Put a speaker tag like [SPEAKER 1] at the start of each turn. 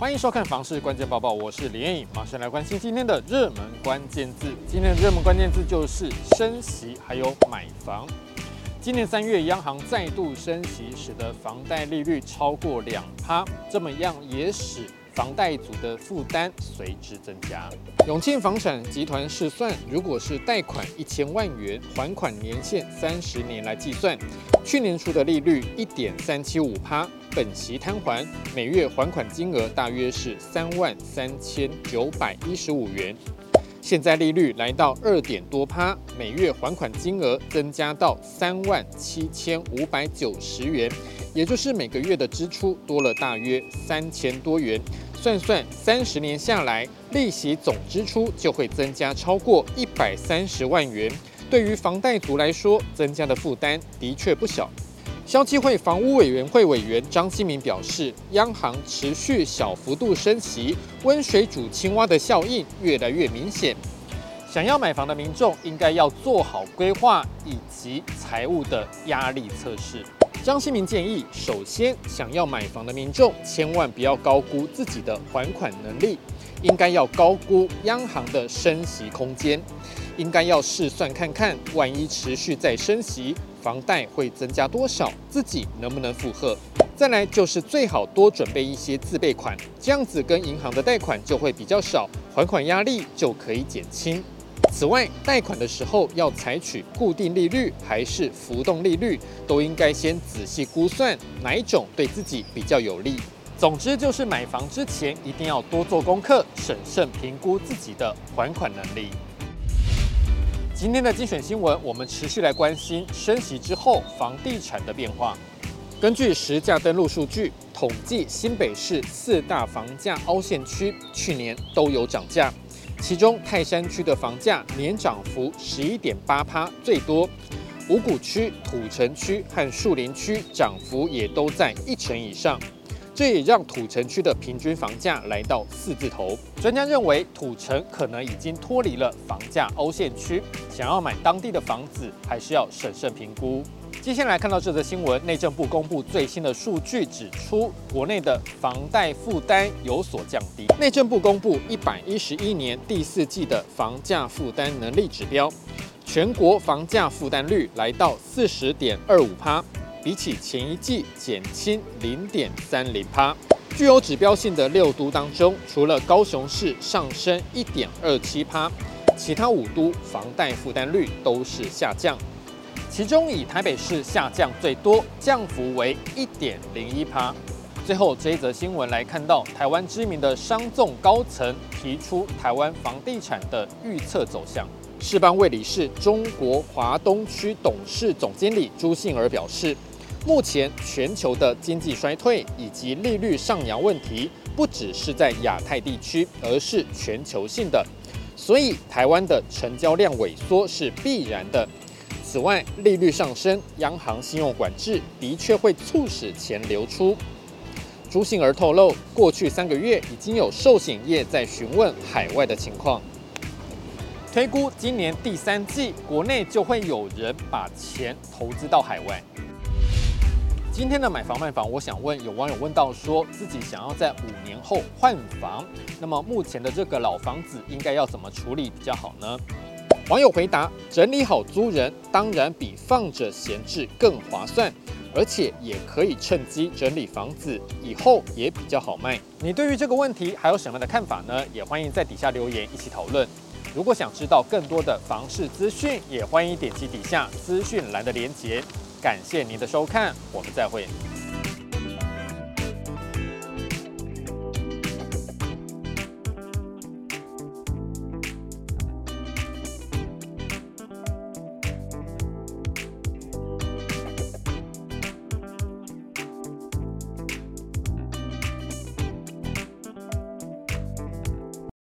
[SPEAKER 1] 欢迎收看《房市关键报报》，我是李艳颖，马上来关心今天的热门关键字。今天的热门关键字就是升息，还有买房。今年三月，央行再度升息，使得房贷利率超过两趴，这么样也使房贷族的负担随之增加。永庆房产集团试算，如果是贷款一千万元，还款年限三十年来计算，去年初的利率一点三七五趴，本息摊还，每月还款金额大约是三万三千九百一十五元。现在利率来到二点多趴，每月还款金额增加到三万七千五百九十元，也就是每个月的支出多了大约三千多元。算算三十年下来，利息总支出就会增加超过一百三十万元。对于房贷族来说，增加的负担的确不小。消基会房屋委员会委员张新民表示，央行持续小幅度升息，温水煮青蛙的效应越来越明显。想要买房的民众应该要做好规划以及财务的压力测试。张新民建议，首先想要买房的民众千万不要高估自己的还款能力，应该要高估央行的升息空间，应该要试算看看，万一持续再升息。房贷会增加多少？自己能不能负荷？再来就是最好多准备一些自备款，这样子跟银行的贷款就会比较少，还款压力就可以减轻。此外，贷款的时候要采取固定利率还是浮动利率，都应该先仔细估算哪一种对自己比较有利。总之就是买房之前一定要多做功课，审慎评估自己的还款能力。今天的精选新闻，我们持续来关心升息之后房地产的变化。根据实价登录数据统计，新北市四大房价凹陷区去年都有涨价，其中泰山区的房价年涨幅十一点八趴最多，五股区、土城区和树林区涨幅也都在一成以上。这也让土城区的平均房价来到四字头。专家认为，土城可能已经脱离了房价凹陷区，想要买当地的房子，还是要审慎评估。接下来看到这则新闻，内政部公布最新的数据，指出国内的房贷负担有所降低。内政部公布一百一十一年第四季的房价负担能力指标，全国房价负担率来到四十点二五趴。比起前一季减轻零点三零趴，具有指标性的六都当中，除了高雄市上升一点二七趴，其他五都房贷负担率都是下降，其中以台北市下降最多，降幅为一点零一趴。最后这一则新闻来看到，台湾知名的商纵高层提出台湾房地产的预测走向。世邦魏理仕中国华东区董事总经理朱信儿表示。目前全球的经济衰退以及利率上扬问题，不只是在亚太地区，而是全球性的，所以台湾的成交量萎缩是必然的。此外，利率上升，央行信用管制的确会促使钱流出。朱信儿透露，过去三个月已经有寿险业在询问海外的情况，推估今年第三季国内就会有人把钱投资到海外。今天的买房卖房，我想问有网友问到，说自己想要在五年后换房，那么目前的这个老房子应该要怎么处理比较好呢？网友回答：整理好租人，当然比放着闲置更划算，而且也可以趁机整理房子，以后也比较好卖。你对于这个问题还有什么样的看法呢？也欢迎在底下留言一起讨论。如果想知道更多的房市资讯，也欢迎点击底下资讯栏的连结。感谢您的收看，我们再会。